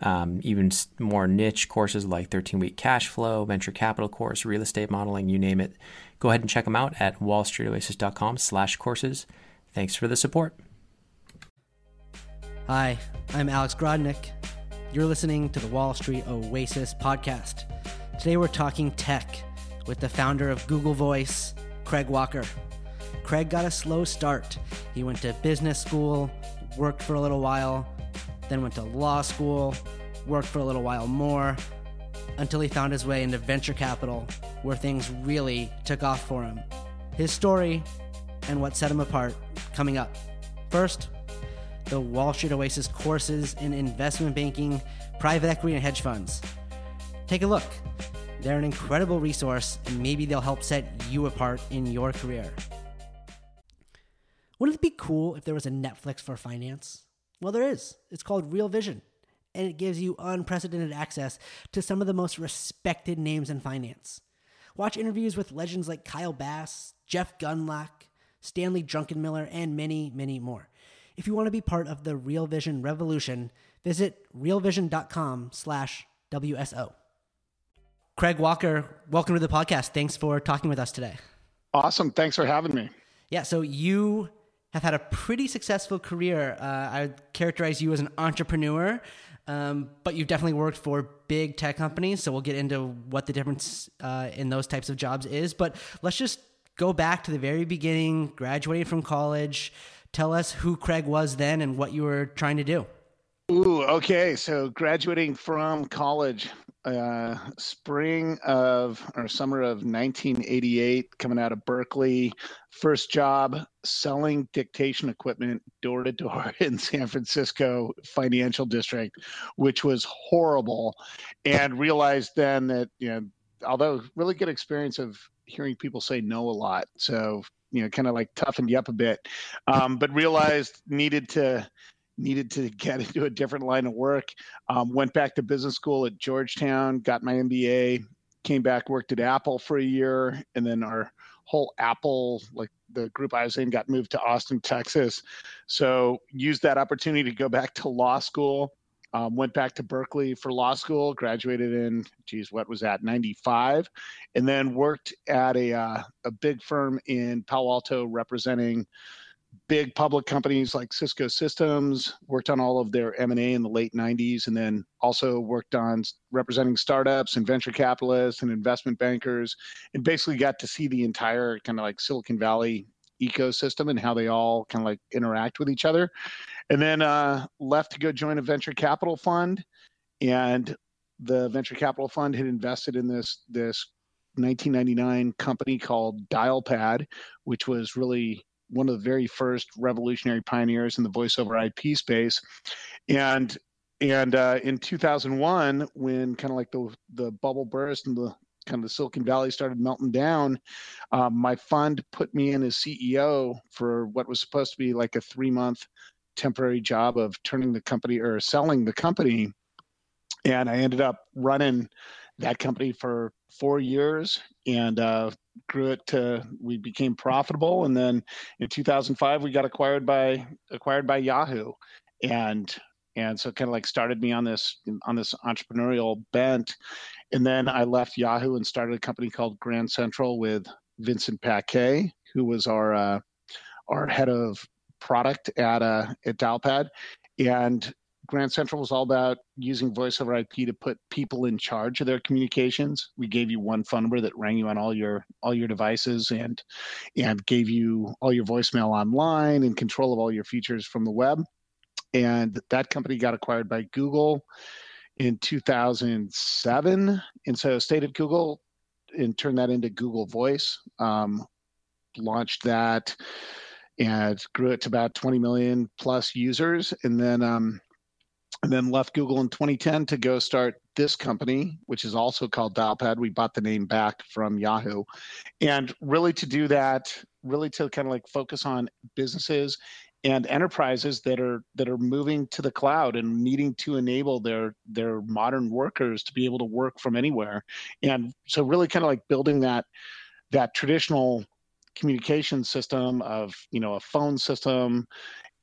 um, even more niche courses like 13 week cash flow, venture capital course, real estate modeling, you name it Go ahead and check them out at wallstreetoasis.com slash courses. Thanks for the support. Hi, I'm Alex Grodnick. You're listening to the Wall Street Oasis podcast. Today we're talking tech with the founder of Google Voice, Craig Walker. Craig got a slow start. He went to business school, worked for a little while, then went to law school, worked for a little while more, until he found his way into venture capital, where things really took off for him. His story and what set him apart coming up. First, the Wall Street Oasis courses in investment banking, private equity, and hedge funds. Take a look. They're an incredible resource, and maybe they'll help set you apart in your career. Wouldn't it be cool if there was a Netflix for finance? Well, there is. It's called Real Vision and it gives you unprecedented access to some of the most respected names in finance. Watch interviews with legends like Kyle Bass, Jeff Gundlach, Stanley Druckenmiller, and many, many more. If you want to be part of the Real Vision revolution, visit realvision.com slash WSO. Craig Walker, welcome to the podcast. Thanks for talking with us today. Awesome. Thanks for having me. Yeah, so you have had a pretty successful career. Uh, I would characterize you as an entrepreneur. Um, but you've definitely worked for big tech companies, so we'll get into what the difference uh, in those types of jobs is. But let's just go back to the very beginning, graduating from college. Tell us who Craig was then and what you were trying to do. Ooh, okay. So graduating from college, uh, spring of or summer of 1988, coming out of Berkeley. First job selling dictation equipment door to door in San Francisco financial district, which was horrible. And realized then that, you know, although really good experience of hearing people say no a lot. So, you know, kind of like toughened you up a bit, um, but realized needed to needed to get into a different line of work. Um, went back to business school at Georgetown, got my MBA, came back, worked at Apple for a year, and then our whole Apple, like the group I was in, got moved to Austin, Texas. So used that opportunity to go back to law school. Um, went back to Berkeley for law school, graduated in, geez, what was that, 95, and then worked at a, uh, a big firm in Palo Alto representing big public companies like Cisco Systems, worked on all of their M&A in the late 90s, and then also worked on representing startups and venture capitalists and investment bankers, and basically got to see the entire kind of like Silicon Valley ecosystem and how they all kind of like interact with each other. And then uh, left to go join a venture capital fund, and the venture capital fund had invested in this this 1999 company called Dialpad, which was really one of the very first revolutionary pioneers in the voice over IP space. And and uh, in 2001, when kind of like the the bubble burst and the kind of the Silicon Valley started melting down, um, my fund put me in as CEO for what was supposed to be like a three month temporary job of turning the company or selling the company. And I ended up running that company for four years and uh, grew it to we became profitable. And then in 2005 we got acquired by acquired by yahoo. And and so kind of like started me on this on this entrepreneurial bent. And then i left yahoo and started a company called grand central with vincent paquet who was our uh, our head of product at uh, at dialpad and Grand Central was all about using voice over IP to put people in charge of their communications. We gave you one phone number that rang you on all your all your devices and and gave you all your voicemail online and control of all your features from the web. And that company got acquired by Google in 2007. And so stayed at Google and turned that into Google Voice. Um, launched that and grew it to about 20 million plus users. And then um, and then left Google in 2010 to go start this company, which is also called Dialpad. We bought the name back from Yahoo. And really to do that, really to kind of like focus on businesses and enterprises that are that are moving to the cloud and needing to enable their their modern workers to be able to work from anywhere. And so really kind of like building that that traditional communication system of you know a phone system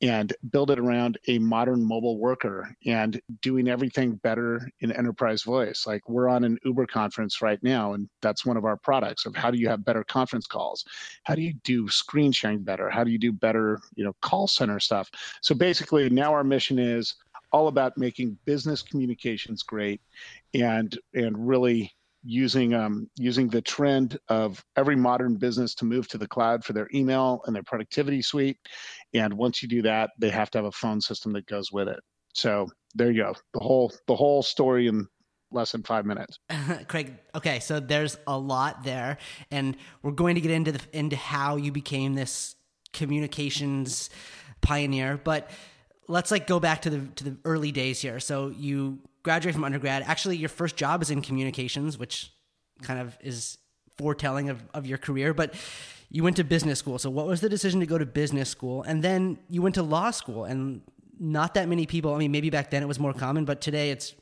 and build it around a modern mobile worker and doing everything better in enterprise voice. Like we're on an Uber conference right now, and that's one of our products of how do you have better conference calls? How do you do screen sharing better? How do you do better, you know, call center stuff? So basically now our mission is all about making business communications great and and really using um, using the trend of every modern business to move to the cloud for their email and their productivity suite. And once you do that, they have to have a phone system that goes with it. So there you go. The whole the whole story in less than five minutes. Craig, okay, so there's a lot there, and we're going to get into the into how you became this communications pioneer, but let's like go back to the to the early days here. So you graduate from undergrad. Actually, your first job is in communications, which kind of is foretelling of, of your career. But you went to business school. So, what was the decision to go to business school? And then you went to law school. And not that many people, I mean, maybe back then it was more common, but today it's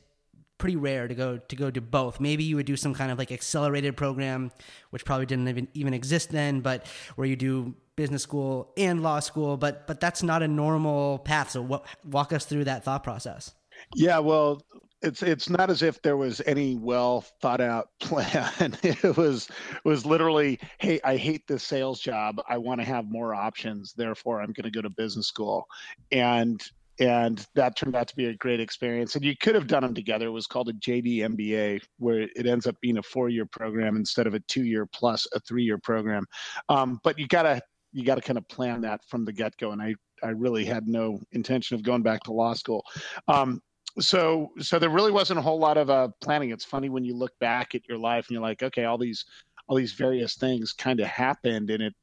pretty rare to go to go to both. Maybe you would do some kind of like accelerated program, which probably didn't even even exist then, but where you do business school and law school, but but that's not a normal path. So what, walk us through that thought process. Yeah, well, it's it's not as if there was any well thought out plan. it was was literally, hey, I hate this sales job. I want to have more options. Therefore, I'm going to go to business school, and and that turned out to be a great experience. And you could have done them together. It was called a JD MBA, where it ends up being a four year program instead of a two year plus a three year program. Um, but you gotta you got to kind of plan that from the get go. And I, I really had no intention of going back to law school. Um, so so there really wasn't a whole lot of uh, planning. It's funny when you look back at your life and you're like, okay, all these all these various things kind of happened, and it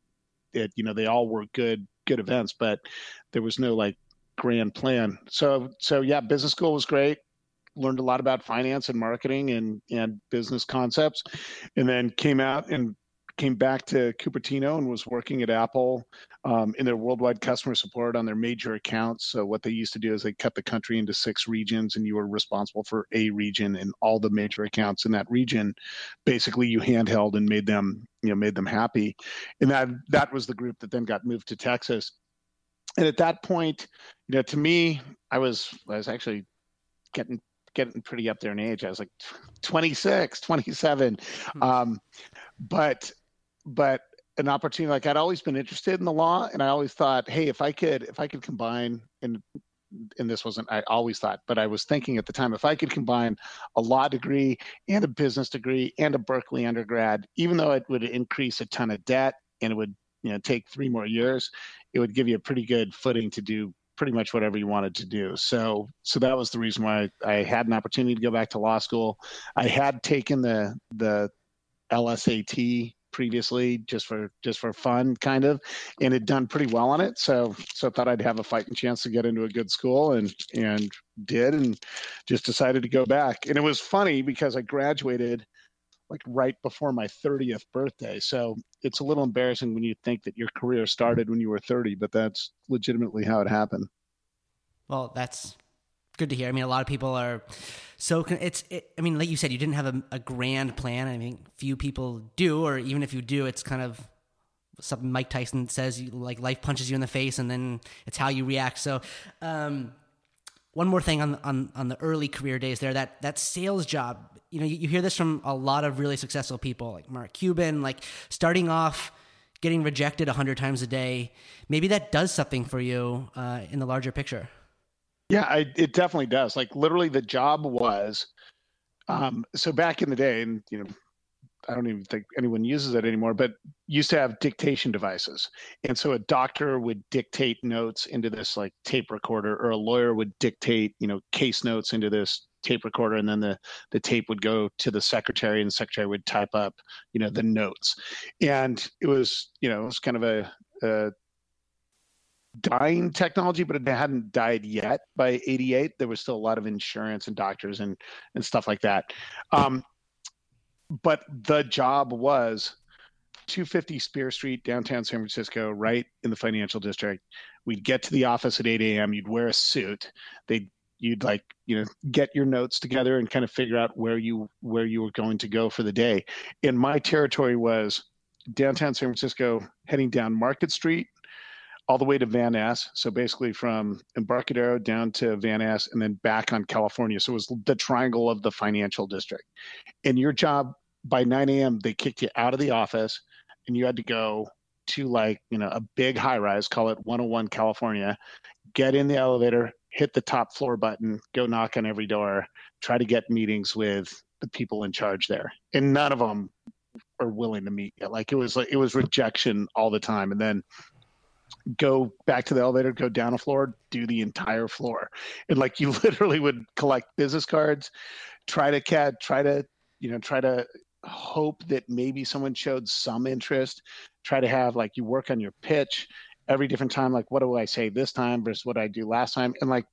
it you know they all were good good events, but there was no like grand plan. So so yeah, business school was great. Learned a lot about finance and marketing and and business concepts, and then came out and came back to Cupertino and was working at Apple um, in their worldwide customer support on their major accounts. So what they used to do is they cut the country into six regions, and you were responsible for a region and all the major accounts in that region. Basically, you handheld and made them, you know, made them happy. And that that was the group that then got moved to Texas. And at that point, you know, to me, I was I was actually getting getting pretty up there in age. I was like 26, 27. Hmm. Um, but but an opportunity like I'd always been interested in the law, and I always thought, hey, if I could, if I could combine, and and this wasn't I always thought, but I was thinking at the time, if I could combine a law degree and a business degree and a Berkeley undergrad, even though it would increase a ton of debt and it would you know take three more years, it would give you a pretty good footing to do pretty much whatever you wanted to do. So so that was the reason why I had an opportunity to go back to law school. I had taken the the LSAT previously just for just for fun kind of and had done pretty well on it. So so I thought I'd have a fighting chance to get into a good school and and did and just decided to go back. And it was funny because I graduated like right before my 30th birthday. So it's a little embarrassing when you think that your career started when you were 30 but that's legitimately how it happened. Well that's good to hear. I mean, a lot of people are so it's. It, I mean, like you said, you didn't have a, a, grand plan. I mean, few people do, or even if you do, it's kind of something Mike Tyson says. You, like life punches you in the face, and then it's how you react. So, um, one more thing on on on the early career days there. That that sales job. You know, you, you hear this from a lot of really successful people, like Mark Cuban, like starting off getting rejected a hundred times a day. Maybe that does something for you uh, in the larger picture. Yeah, I, it definitely does. Like literally, the job was um, so back in the day, and you know, I don't even think anyone uses it anymore, but used to have dictation devices. And so a doctor would dictate notes into this like tape recorder, or a lawyer would dictate, you know, case notes into this tape recorder, and then the the tape would go to the secretary, and the secretary would type up, you know, the notes. And it was, you know, it was kind of a, a dying technology, but it hadn't died yet by 88. There was still a lot of insurance and doctors and, and stuff like that. Um, but the job was 250 Spear Street, downtown San Francisco, right in the financial district. We'd get to the office at 8 a.m. You'd wear a suit. They'd you'd like you know get your notes together and kind of figure out where you where you were going to go for the day. And my territory was downtown San Francisco, heading down Market Street all the way to Van Ness. So basically from Embarcadero down to Van Ness and then back on California. So it was the triangle of the financial district. And your job by 9 a.m., they kicked you out of the office and you had to go to like, you know, a big high rise, call it 101 California, get in the elevator, hit the top floor button, go knock on every door, try to get meetings with the people in charge there. And none of them are willing to meet you. Like it was like it was rejection all the time. And then go back to the elevator, go down a floor, do the entire floor. And like you literally would collect business cards, try to cat, try to, you know, try to hope that maybe someone showed some interest, try to have like you work on your pitch every different time, like what do I say this time versus what I do last time. And like,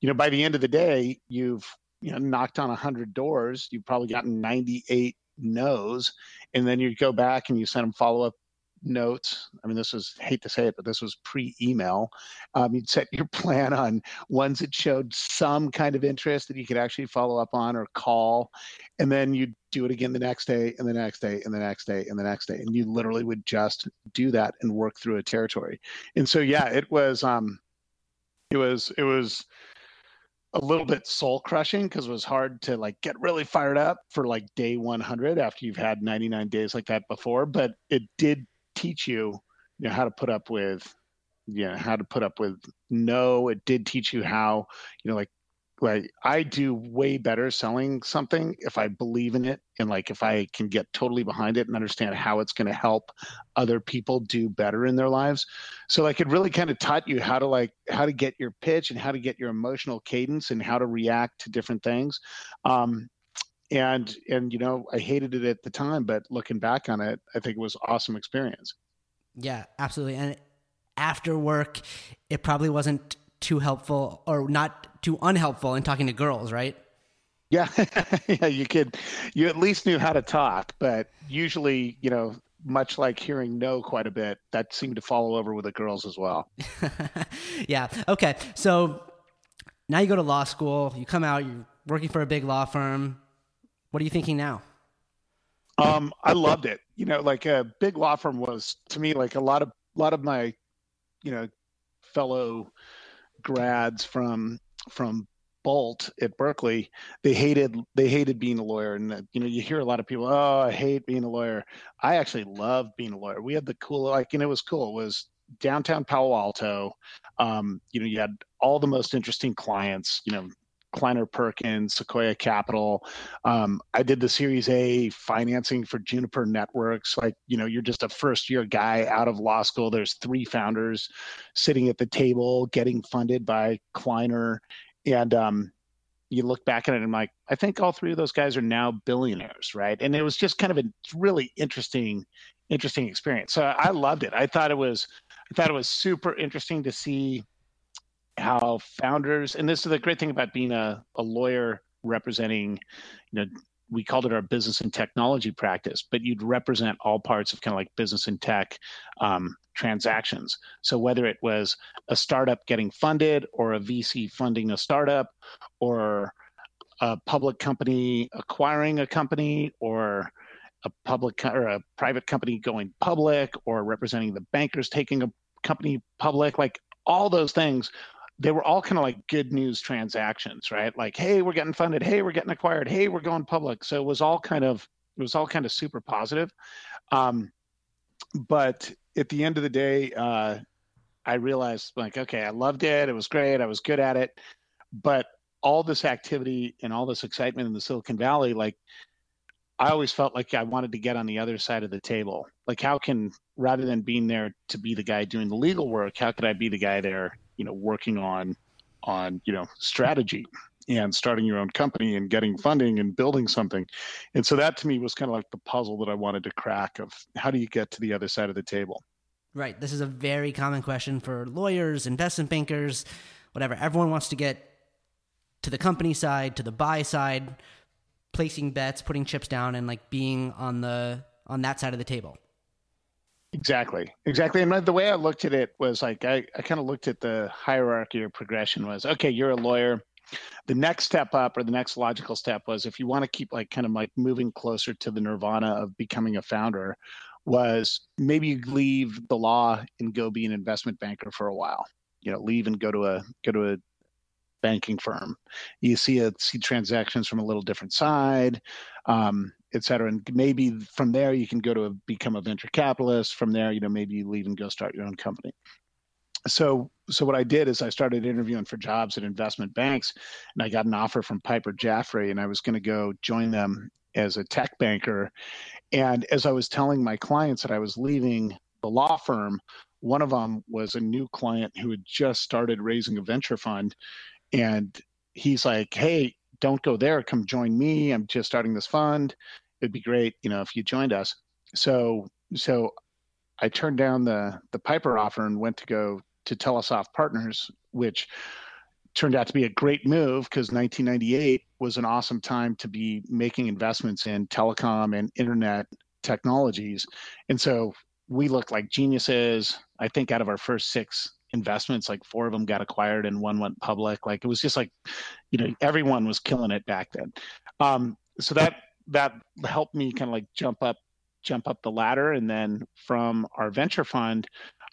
you know, by the end of the day, you've you know knocked on a hundred doors, you've probably gotten 98 no's, and then you go back and you send them follow up notes. I mean, this was hate to say it, but this was pre-email. Um, you'd set your plan on ones that showed some kind of interest that you could actually follow up on or call, and then you'd do it again the next day, and the next day, and the next day, and the next day, and you literally would just do that and work through a territory. And so, yeah, it was, um, it was, it was a little bit soul crushing because it was hard to like get really fired up for like day 100 after you've had 99 days like that before but it did teach you, you know, how to put up with, you know, how to put up with no. It did teach you how, you know, like like I do way better selling something if I believe in it and like if I can get totally behind it and understand how it's going to help other people do better in their lives. So like it really kind of taught you how to like how to get your pitch and how to get your emotional cadence and how to react to different things. Um, and and you know i hated it at the time but looking back on it i think it was awesome experience. Yeah absolutely and after work it probably wasn't too helpful or not too unhelpful in talking to girls right? Yeah yeah you could you at least knew how to talk but usually you know much like hearing no quite a bit that seemed to follow over with the girls as well. Yeah okay so now you go to law school you come out you're working for a big law firm what are you thinking now? Um, I loved it. You know, like a big law firm was to me like a lot of a lot of my, you know, fellow grads from from Boalt at Berkeley, they hated they hated being a lawyer, and you know you hear a lot of people, oh, I hate being a lawyer. I actually love being a lawyer. We had the cool like, and it was cool. It was downtown Palo Alto. Um, you know, you had all the most interesting clients. You know, Kleiner Perkins, Sequoia Capital. Um, I did the Series A financing for Juniper Networks. Like, you know, you're just a first year guy out of law school. There's three founders sitting at the table getting funded by Kleiner. And um, you look back at it and I'm like, I think all three of those guys are now billionaires, right? And it was just kind of a really interesting, interesting experience. So I loved it. I thought it was, I thought it was super interesting to see how founders and this is the great thing about being a, a lawyer representing you know we called it our business and technology practice but you'd represent all parts of kind of like business and tech um, transactions. So whether it was a startup getting funded or a vc funding a startup or a public company acquiring a company or a public or a private company going public or representing the bankers taking a company public like all those things they were all kind of like good news transactions, right? Like, hey, we're getting funded. Hey, we're getting acquired. Hey, we're going public. So it was all kind of it was all kind of super positive. Um, but at the end of the day, uh, I realized like, okay, I loved it. It was great. I was good at it. But all this activity and all this excitement in the Silicon Valley, like I always felt like I wanted to get on the other side of the table. Like, how can rather than being there to be the guy doing the legal work, how could I be the guy there you know working on on you know strategy and starting your own company and getting funding and building something and so that to me was kind of like the puzzle that i wanted to crack of how do you get to the other side of the table Right. This is a very common question for lawyers, investment bankers, whatever. Everyone wants to get to the company side, to the buy side, placing bets, putting chips down, and like being on the on that side of the table. Exactly. Exactly. And the way I looked at it was like I, I kind of looked at the hierarchy or progression was okay, you're a lawyer. The next step up or the next logical step was if you want to keep like kind of like moving closer to the nirvana of becoming a founder, was maybe you leave the law and go be an investment banker for a while. You know, leave and go to a go to a banking firm. You see a see transactions from a little different side, um, et cetera. And maybe from there you can go to a, become a venture capitalist. From there, you know, maybe you leave and go start your own company. So so what I did is I started interviewing for jobs at investment banks, and I got an offer from Piper Jaffray, and I was going to go join them as a tech banker. And as I was telling my clients that I was leaving the law firm, one of them was a new client who had just started raising a venture fund. And he's like, Hey, don't go there. Come join me. I'm just starting this fund. It'd be great, you know, if you joined us. So, so I turned down the the Piper offer and went to go to Telesoft Partners, which turned out to be a great move because 1998 was an awesome time to be making investments in telecom and internet technologies. And so we looked like geniuses. I think out of our first six investments, like four of them got acquired and one went public. Like it was just like, you know, everyone was killing it back then. Um, so that that helped me kind of like jump up jump up the ladder and then from our venture fund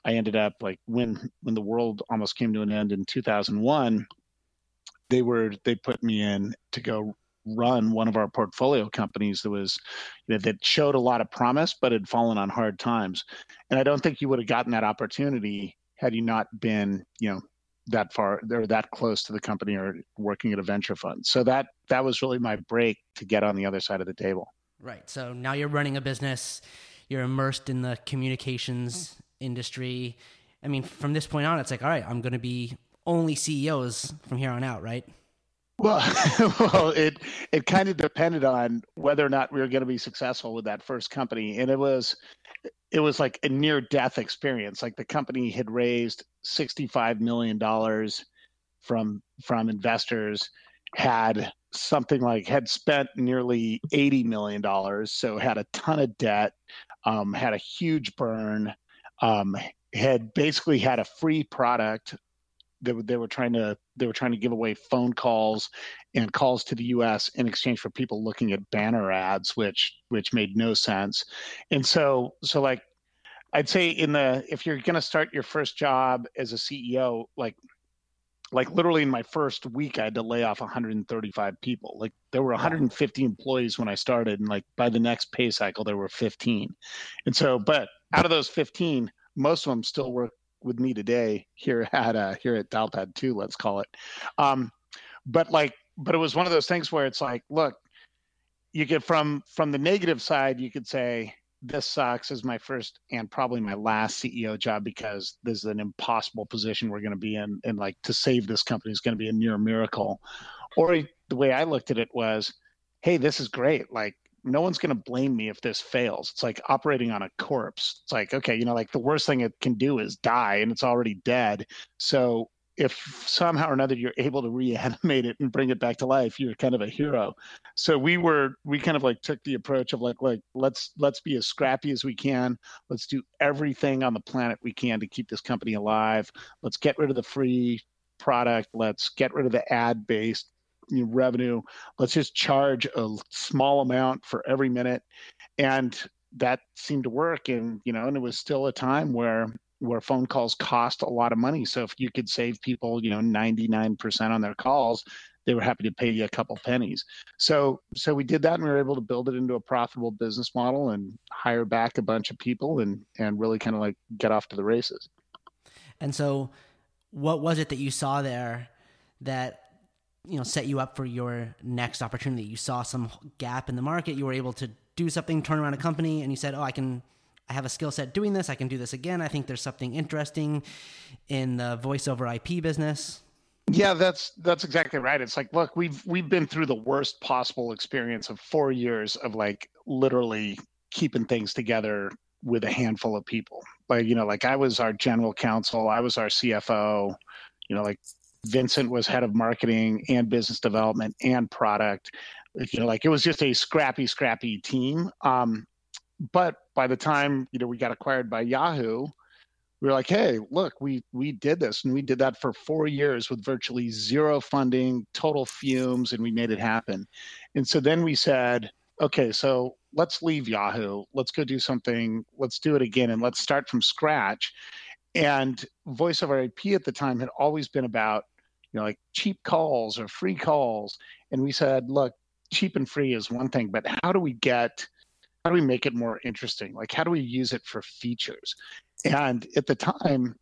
I ended up like when when the world almost came to an end in 2001, they were they put me in to go run one of our portfolio companies that was you know, that showed a lot of promise but had fallen on hard times. And I don't think you would have gotten that opportunity had you not been, you know, that far or that close to the company or working at a venture fund. So that that was really my break to get on the other side of the table. Right. So now you're running a business, you're immersed in the communications mm-hmm. industry. I mean, from this point on, it's like, all right, I'm going to be only CEOs from here on out, right? Well, well, it it kind of depended on whether or not we were going to be successful with that first company, and it was it was like a near death experience. Like the company had raised sixty five million dollars from from investors, had something like had spent nearly eighty million dollars, so had a ton of debt, um, had a huge burn, um, had basically had a free product that they were trying to they were trying to give away phone calls and calls to the U.S. in exchange for people looking at banner ads, which which made no sense. And so so like I'd say in the if you're going to start your first job as a CEO, like like literally in my first week, I had to lay off 135 people. Like there were 150 employees when I started, and like by the next pay cycle, there were 15. And so, but out of those 15, most of them still work with me today here at uh, here at Dialpad Two, let's call it. Um, but like, but it was one of those things where it's like, look, you get from from the negative side, you could say this sucks as my first and probably my last CEO job because this is an impossible position we're going to be in, and like to save this company is going to be a near miracle. Or the way I looked at it was, hey, this is great. Like no one's going to blame me if this fails. It's like operating on a corpse. It's like, okay, you know, like the worst thing it can do is die and it's already dead. So if somehow or another you're able to reanimate it and bring it back to life, you're kind of a hero. So we were, we kind of like took the approach of like, like let's let's be as scrappy as we can. Let's do everything on the planet we can to keep this company alive. Let's get rid of the free product. Let's get rid of the ad based you know, revenue. Let's just charge a small amount for every minute, and that seemed to work. And you know, and it was still a time where where phone calls cost a lot of money. So if you could save people, you know, 99% on their calls, they were happy to pay you a couple pennies. So so we did that and we were able to build it into a profitable business model and hire back a bunch of people and and really kind of like get off to the races. And so what was it that you saw there that you know set you up for your next opportunity. You saw some gap in the market, you were able to do something, turn around a company, and you said, "Oh, I can." I have a skill set doing this. I can do this again. I think there's something interesting in the voice over IP business. Yeah, that's that's exactly right. It's like, look, we've we've been through the worst possible experience of four years of like literally keeping things together with a handful of people. Like you know, like I was our general counsel, I was our CFO. You know, like Vincent was head of marketing and business development and product. You know, like it was just a scrappy, scrappy team. Um, but by the time you know we got acquired by Yahoo, we were like, hey, look, we we did this and we did that for four years with virtually zero funding, total fumes, and we made it happen. And so then we said, okay, so let's leave Yahoo. Let's go do something. Let's do it again and let's start from scratch. And voice over IP at the time had always been about, you know, like cheap calls or free calls. And we said, look, cheap and free is one thing, but how do we get how do we make it more interesting? Like how do we use it for features? And at the time,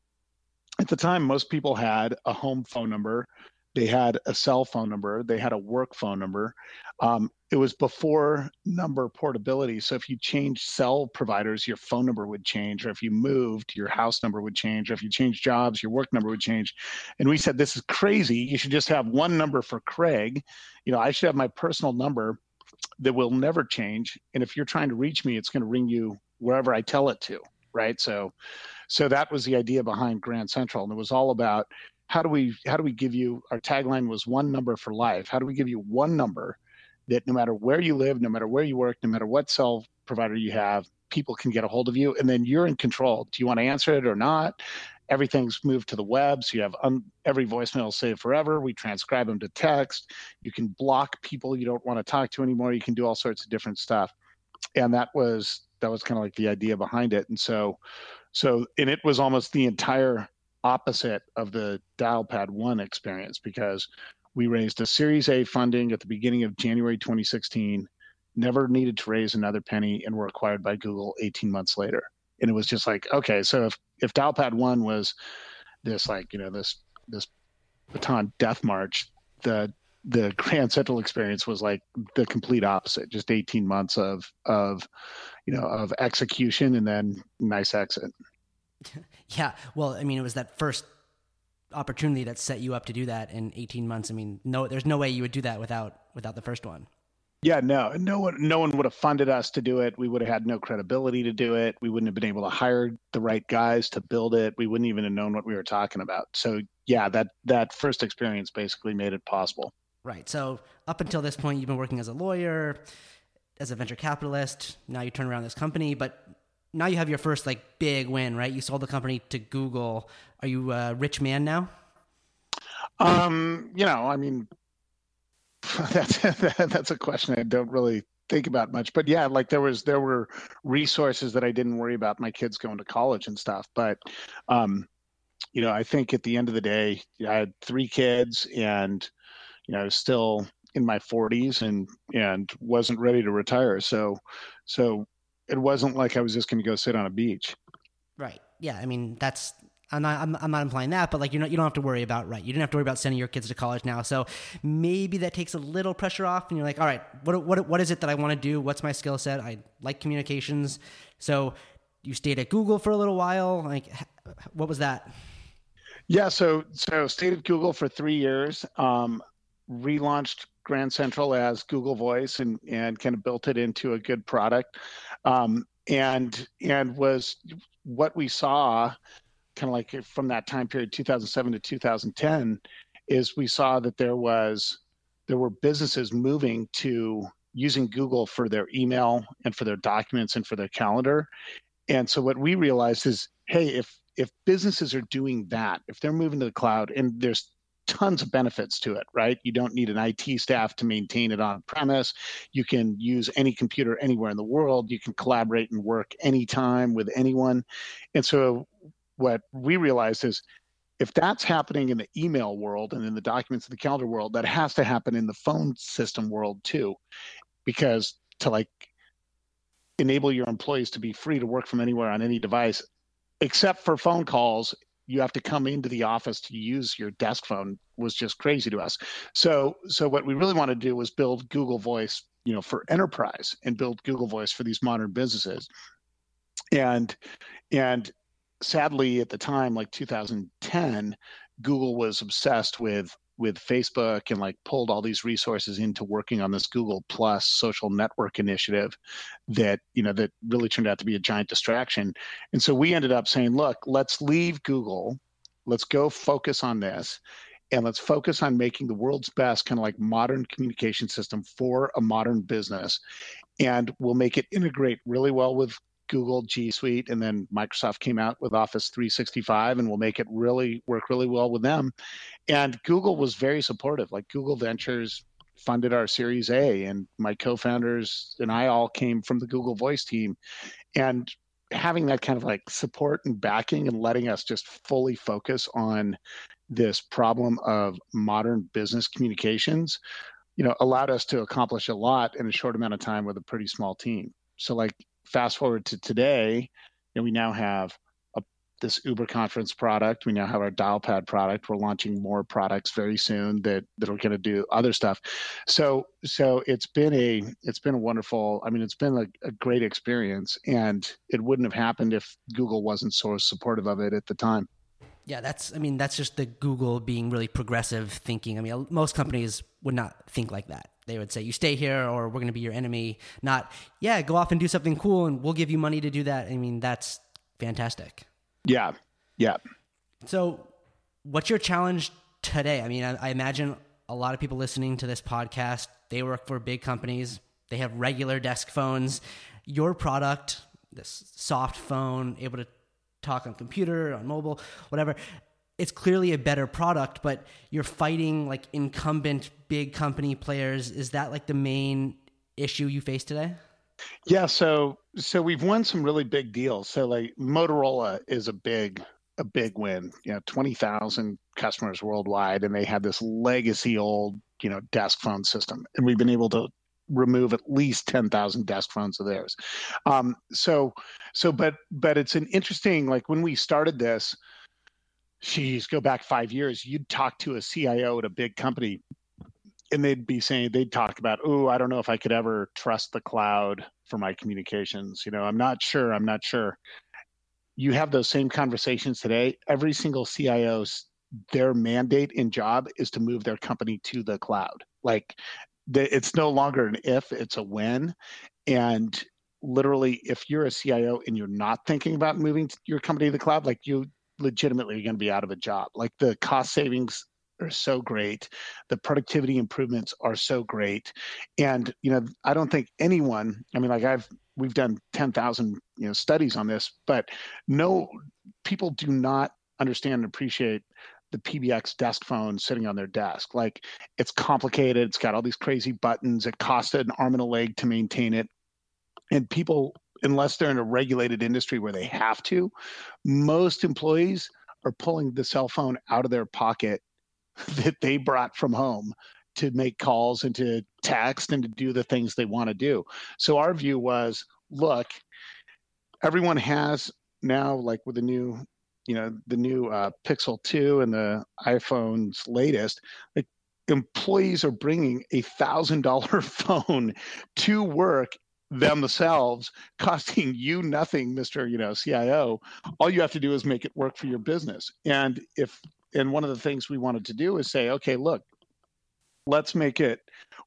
at the time, most people had a home phone number, they had a cell phone number, they had a work phone number. Um, it was before number portability. So if you changed cell providers, your phone number would change, or if you moved, your house number would change, or if you changed jobs, your work number would change. And we said, this is crazy. You should just have one number for Craig. You know, I should have my personal number that will never change. And if you're trying to reach me, it's going to ring you wherever I tell it to right? So, so that was the idea behind Grand Central, and it was all about how do we how do we give you our tagline was one number for life. How do we give you one number that no matter where you live, no matter where you work, no matter what cell provider you have, people can get a hold of you, and then you're in control. Do you want to answer it or not? Everything's moved to the web, so you have un- every voicemail saved forever. We transcribe them to text. You can block people you don't want to talk to anymore. You can do all sorts of different stuff, and that was that was kind of like the idea behind it. And so, so, and it was almost the entire opposite of the Dialpad One experience because we raised a Series A funding at the beginning of January 2016, never needed to raise another penny, and were acquired by Google 18 months later. And it was just like, okay, so if if Dialpad One was this like you know this this Bataan death march, the the Grand Central experience was like the complete opposite. Just 18 months of of you know of execution and then nice exit. Yeah, well, I mean, it was that first opportunity that set you up to do that in 18 months. I mean, no, there's no way you would do that without without the first one. Yeah, no, no one, no one would have funded us to do it. We would have had no credibility to do it. We wouldn't have been able to hire the right guys to build it. We wouldn't even have known what we were talking about. So, yeah, that that first experience basically made it possible. Right. So up until this point, you've been working as a lawyer, as a venture capitalist. Now you turn around this company, but now you have your first like big win, right? You sold the company to Google. Are you a rich man now? Um, you know, I mean, that's that's a question I don't really think about much. But yeah, like there was there were resources that I didn't worry about my kids going to college and stuff. But um, you know, I think at the end of the day, I had three kids and you know, I was still in my 40s and and wasn't ready to retire. So so it wasn't like I was just going to go sit on a beach. Right. Yeah. I mean, that's I'm not, I'm, I'm not implying that, but like you know, you don't have to worry about right. You didn't have to worry about sending your kids to college now, so maybe that takes a little pressure off, and you're like, all right, what what what is it that I want to do? What's my skill set? I like communications, so you stayed at Google for a little while. Like, what was that? Yeah, so so stayed at Google for three years. Um, relaunched Grand Central as Google Voice and and kind of built it into a good product, um, and and was what we saw, kind of like from that time period, 2007 to 2010, is we saw that there was there were businesses moving to using Google for their email and for their documents and for their calendar, and so what we realized is, hey, if if businesses are doing that, if they're moving to the cloud, and there's tons of benefits to it, right? You don't need an IT staff to maintain it on premise. You can use any computer anywhere in the world. You can collaborate and work anytime with anyone. And so, what we realized is if that's happening in the email world and in the documents of the calendar world, that has to happen in the phone system world too. Because to like enable your employees to be free to work from anywhere on any device, except for phone calls you have to come into the office to use your desk phone was just crazy to us. So so what we really want to do was build Google Voice, you know, for enterprise and build Google Voice for these modern businesses. And and sadly at the time like 2010 Google was obsessed with with Facebook and like pulled all these resources into working on this Google Plus social network initiative that, you know, that really turned out to be a giant distraction. And so we ended up saying, look, let's leave Google. Let's go focus on this and let's focus on making the world's best kind of like modern communication system for a modern business and we'll make it integrate really well with Google G Suite, and then Microsoft came out with Office 365, and we'll make it really work really well with them. And Google was very supportive. Like Google Ventures funded our Series A, and my co-founders and I all came from the Google Voice team, and having that kind of like support and backing and letting us just fully focus on this problem of modern business communications you know allowed us to accomplish a lot in a short amount of time with a pretty small team so like fast forward to today, and we now have a, this Uber conference product. We now have our Dialpad product. We're launching more products very soon that that are going to do other stuff. So so it's been a it's been a wonderful. I mean, it's been a, a great experience, and it wouldn't have happened if Google wasn't so supportive of it at the time. Yeah, that's. I mean, that's just the Google being really progressive thinking. I mean, most companies would not think like that. They would say, "You stay here, or we're going to be your enemy." Not, "Yeah, go off and do something cool, and we'll give you money to do that." I mean, that's fantastic. Yeah, yeah. So, what's your challenge today? I mean, I, I imagine a lot of people listening to this podcast they work for big companies. They have regular desk phones. Your product, this soft phone, able to talk on computer, on mobile, whatever. It's clearly a better product, but you're fighting like incumbent big company players. Is that like the main issue you face today? Yeah, so so we've won some really big deals. So like Motorola is a big a big win. You know, twenty thousand customers worldwide, and they had this legacy old you know desk phone system, and we've been able to remove at least 10,000 desk phones of theirs. Um, so, so, but, but it's an interesting, like when we started this, geez, go back five years, you'd talk to a CIO at a big company and they'd be saying, they'd talk about, oh, I don't know if I could ever trust the cloud for my communications. You know, I'm not sure. I'm not sure. You have those same conversations today. Every single CIO's their mandate and job is to move their company to the cloud. Like it's no longer an if, it's a when. And literally, if you're a CIO and you're not thinking about moving your company to the cloud, like you legitimately are going to be out of a job. Like the cost savings are so great the productivity improvements are so great and you know i don't think anyone i mean like i've we've done 10,000 you know studies on this but no people do not understand and appreciate the PBX desk phone sitting on their desk. Like it's complicated. It's got all these crazy buttons. It costs an arm and a leg to maintain it. And people, unless they're in a regulated industry where they have to, most employees are pulling the cell phone out of their pocket that they brought from home to make calls and to text and to do the things they want to do. So our view was, look, everyone has now like with the new you know the new uh, Pixel 2 and the iPhone's latest, like employees are bringing a thousand dollar phone to work themselves costing you nothing mr you know cio all you have to do is make it work for your business and if and one of the things we wanted to do is say okay look let's make it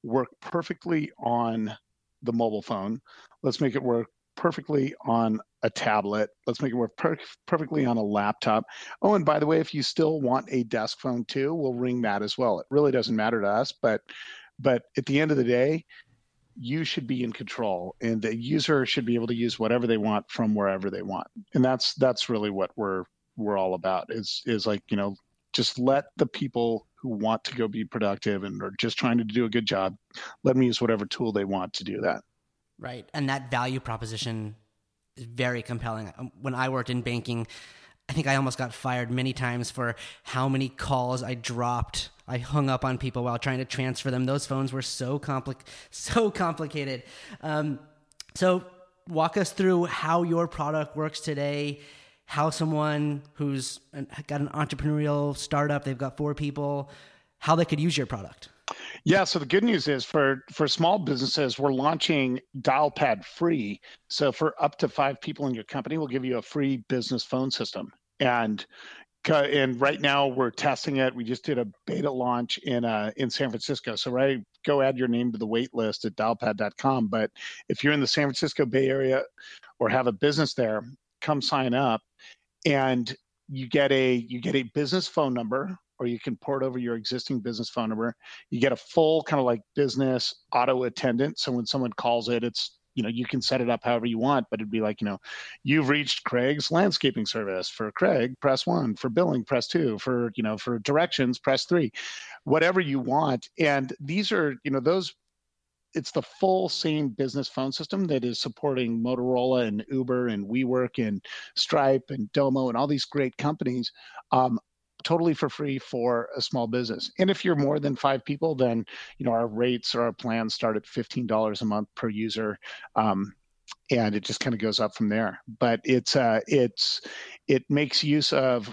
work perfectly on the mobile phone let's make it work perfectly on a tablet. Let's make it work per- perfectly on a laptop. Oh, and by the way, if you still want a desk phone too, we'll ring that as well. It really doesn't matter to us, but but at the end of the day, you should be in control, and the user should be able to use whatever they want from wherever they want. And that's that's really what we're we're all about. Is is like you know just let the people who want to go be productive and are just trying to do a good job let them use whatever tool they want to do that Right. And that value proposition is very compelling. Um, when I worked in banking, I think I almost got fired many times for how many calls I dropped. I hung up on people while trying to transfer them. Those phones were so compli- so complicated. Um, so walk us through how your product works today. How someone who's got an entrepreneurial startup, they've got four people, how they could use your product. Yeah, so the good news is for for small businesses, we're launching Dialpad free. So for up to five people in your company, we'll give you a free business phone system. And and right now we're testing it. We just did a beta launch in uh, in San Francisco. So right, go add your name to the wait list at dialpad.com. But if you're in the San Francisco Bay Area or have a business there, come sign up, and you get a you get a business phone number or you can port over your existing business phone number. You get a full kind of like business auto attendant. So when someone calls it, it's you know you can set it up however you want but it'd be like you know you've reached craig's landscaping service for craig press one for billing press two for you know for directions press three whatever you want and these are you know those it's the full same business phone system that is supporting Motorola and Uber and WeWork and Stripe and Domo and all these great companies um, totally for free for a small business. And if you're more than five people, then you know our rates or our plans start at fifteen dollars a month per user. Um, and it just kind of goes up from there. But it's uh, it's it makes use of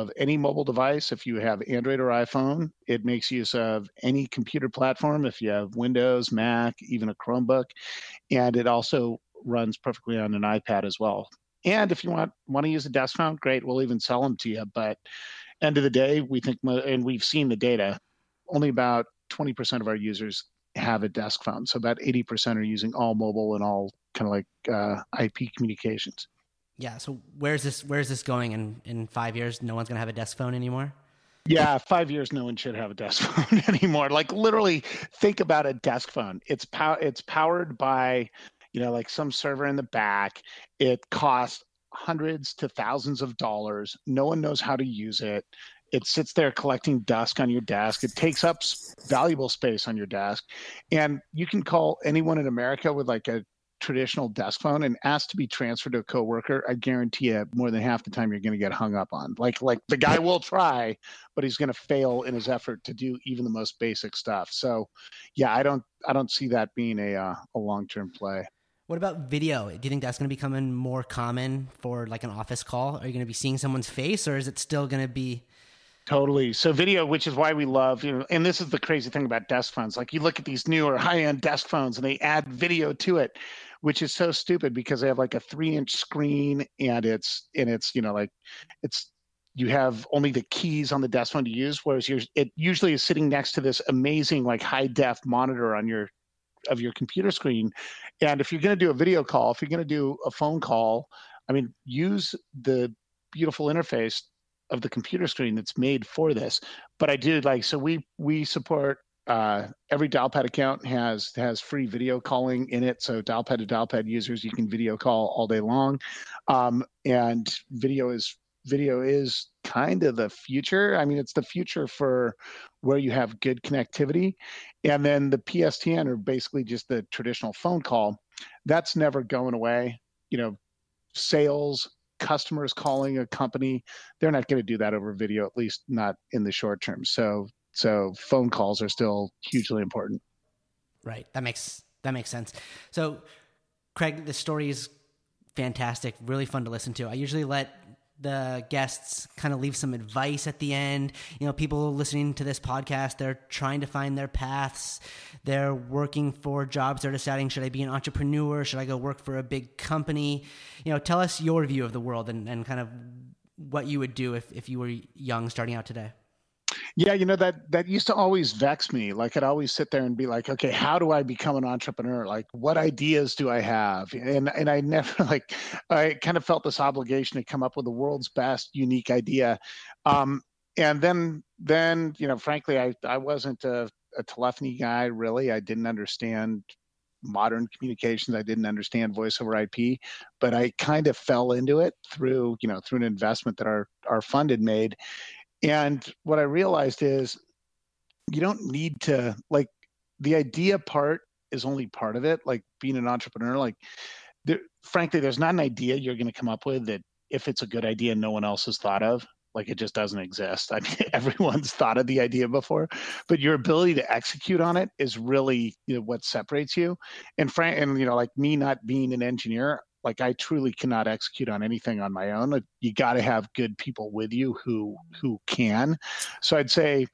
of any mobile device. If you have Android or iPhone, it makes use of any computer platform. If you have Windows, Mac, even a Chromebook, and it also runs perfectly on an iPad as well. And if you want want to use a desk phone, great, we'll even sell them to you. But end of the day, we think, and we've seen the data, only about 20% of our users have a desk phone. So about 80% are using all mobile and all kind of like uh, IP communications. Yeah. So where's this? Where's this going in in five years? No one's gonna have a desk phone anymore. Yeah, five years, no one should have a desk phone anymore. Like literally, think about a desk phone. It's pow- It's powered by, you know, like some server in the back. It costs hundreds to thousands of dollars. No one knows how to use it. It sits there collecting dust on your desk. It takes up valuable space on your desk. And you can call anyone in America with like a traditional desk phone and ask to be transferred to a coworker, I guarantee you more than half the time you're going to get hung up on. Like like the guy will try, but he's going to fail in his effort to do even the most basic stuff. So, yeah, I don't I don't see that being a uh, a long term play. What about video? Do you think that's going to be becoming more common for like an office call? Are you going to be seeing someone's face, or is it still going to be? Totally. So video, which is why we love, you know, and this is the crazy thing about desk phones. Like you look at these newer high-end desk phones, and they add video to it, which is so stupid because they have like a three-inch screen, and it's and it's you know like it's you have only the keys on the desk phone to use, whereas you're, it usually is sitting next to this amazing like high def monitor on your of your computer screen. And if you're going to do a video call, if you're going to do a phone call, I mean, use the beautiful interface of the computer screen that's made for this. But I do like so we we support uh, every Dialpad account has has free video calling in it. So Dialpad to Dialpad users, you can video call all day long, um, and video is video is kind of the future. I mean, it's the future for where you have good connectivity. And then the PSTN or basically just the traditional phone call. That's never going away. You know, sales, customers calling a company, they're not going to do that over video, at least not in the short term. So so phone calls are still hugely important. Right. That makes that makes sense. So Craig, the story is fantastic, really fun to listen to. I usually let the guests kind of leave some advice at the end. You know, people listening to this podcast, they're trying to find their paths. They're working for jobs. They're deciding, should I be an entrepreneur? Should I go work for a big company? You know, tell us your view of the world and, and kind of what you would do if, if you were young starting out today. Yeah, you know that that used to always vex me. Like I'd always sit there and be like, okay, how do I become an entrepreneur? Like what ideas do I have? And and I never like I kind of felt this obligation to come up with the world's best unique idea. Um, and then then you know, frankly, I I wasn't a, a telephony guy really. I didn't understand modern communications. I didn't understand voice over IP, but I kind of fell into it through, you know, through an investment that our our fund had made. And what I realized is you don't need to like the idea part is only part of it. Like being an entrepreneur, like there, frankly, there's not an idea you're going to come up with that if it's a good idea, no one else has thought of. Like it just doesn't exist. I mean, everyone's thought of the idea before, but your ability to execute on it is really you know, what separates you. And frank, and you know, like me not being an engineer, like I truly cannot execute on anything on my own. Uh, you got to have good people with you who who can. So I'd say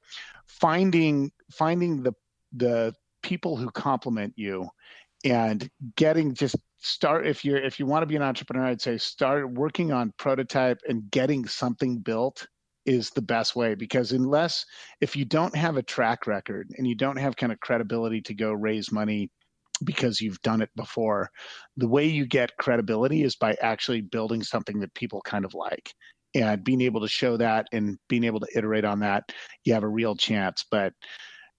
finding finding the the people who complement you and getting just start if you're if you want to be an entrepreneur i'd say start working on prototype and getting something built is the best way because unless if you don't have a track record and you don't have kind of credibility to go raise money because you've done it before the way you get credibility is by actually building something that people kind of like. And being able to show that and being able to iterate on that you have a real chance. But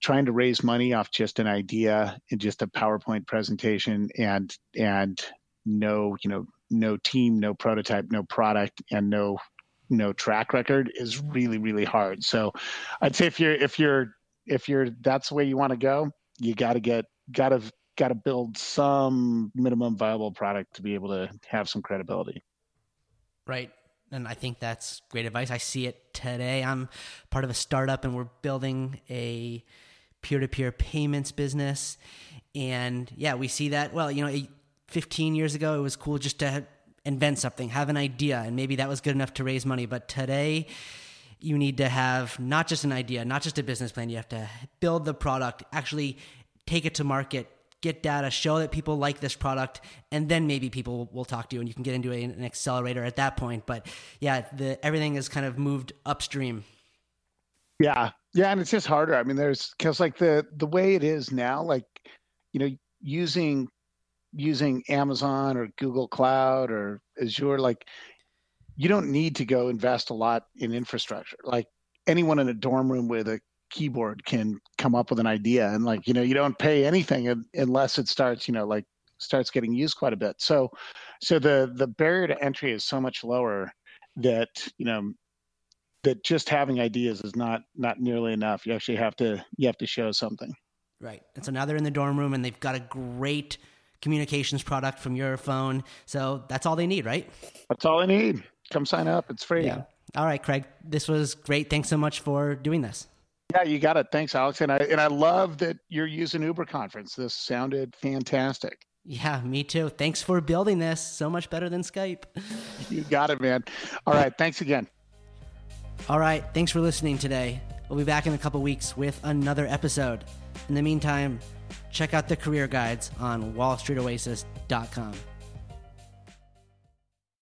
trying to raise money off just an idea and just a powerpoint presentation and and no you know no team no prototype no product and no no track record is really really hard. So i'd say if you're if you're if you're that's the way you want to go you got to get got to got to build some minimum viable product to be able to have some credibility right and I think that's great advice. I see it today. I'm part of a startup and we're building a peer to peer payments business. And yeah, we see that. Well, you know, 15 years ago, it was cool just to invent something, have an idea, and maybe that was good enough to raise money. But today, you need to have not just an idea, not just a business plan. You have to build the product, actually take it to market, get data, show that people like this product, and then maybe people will talk to you and you can get into an accelerator at that point. But yeah, the everything is kind of moved upstream. Yeah. Yeah, and it's just harder. I mean, there's cuz like the the way it is now like you know, using using Amazon or Google Cloud or Azure like you don't need to go invest a lot in infrastructure. Like anyone in a dorm room with a keyboard can come up with an idea and like you know you don't pay anything unless it starts you know like starts getting used quite a bit. So so the the barrier to entry is so much lower that you know that just having ideas is not not nearly enough. You actually have to you have to show something. Right. And so now they're in the dorm room and they've got a great communications product from your phone. So that's all they need right? That's all they need. Come sign up. It's free. Yeah. All right craig. This was great. Thanks so much for doing this yeah, you got it. Thanks, Alex. And I and I love that you're using Uber Conference. This sounded fantastic. Yeah, me too. Thanks for building this. So much better than Skype. You got it, man. All right. Thanks again. All right. Thanks for listening today. We'll be back in a couple weeks with another episode. In the meantime, check out the career guides on wallstreetoasis.com.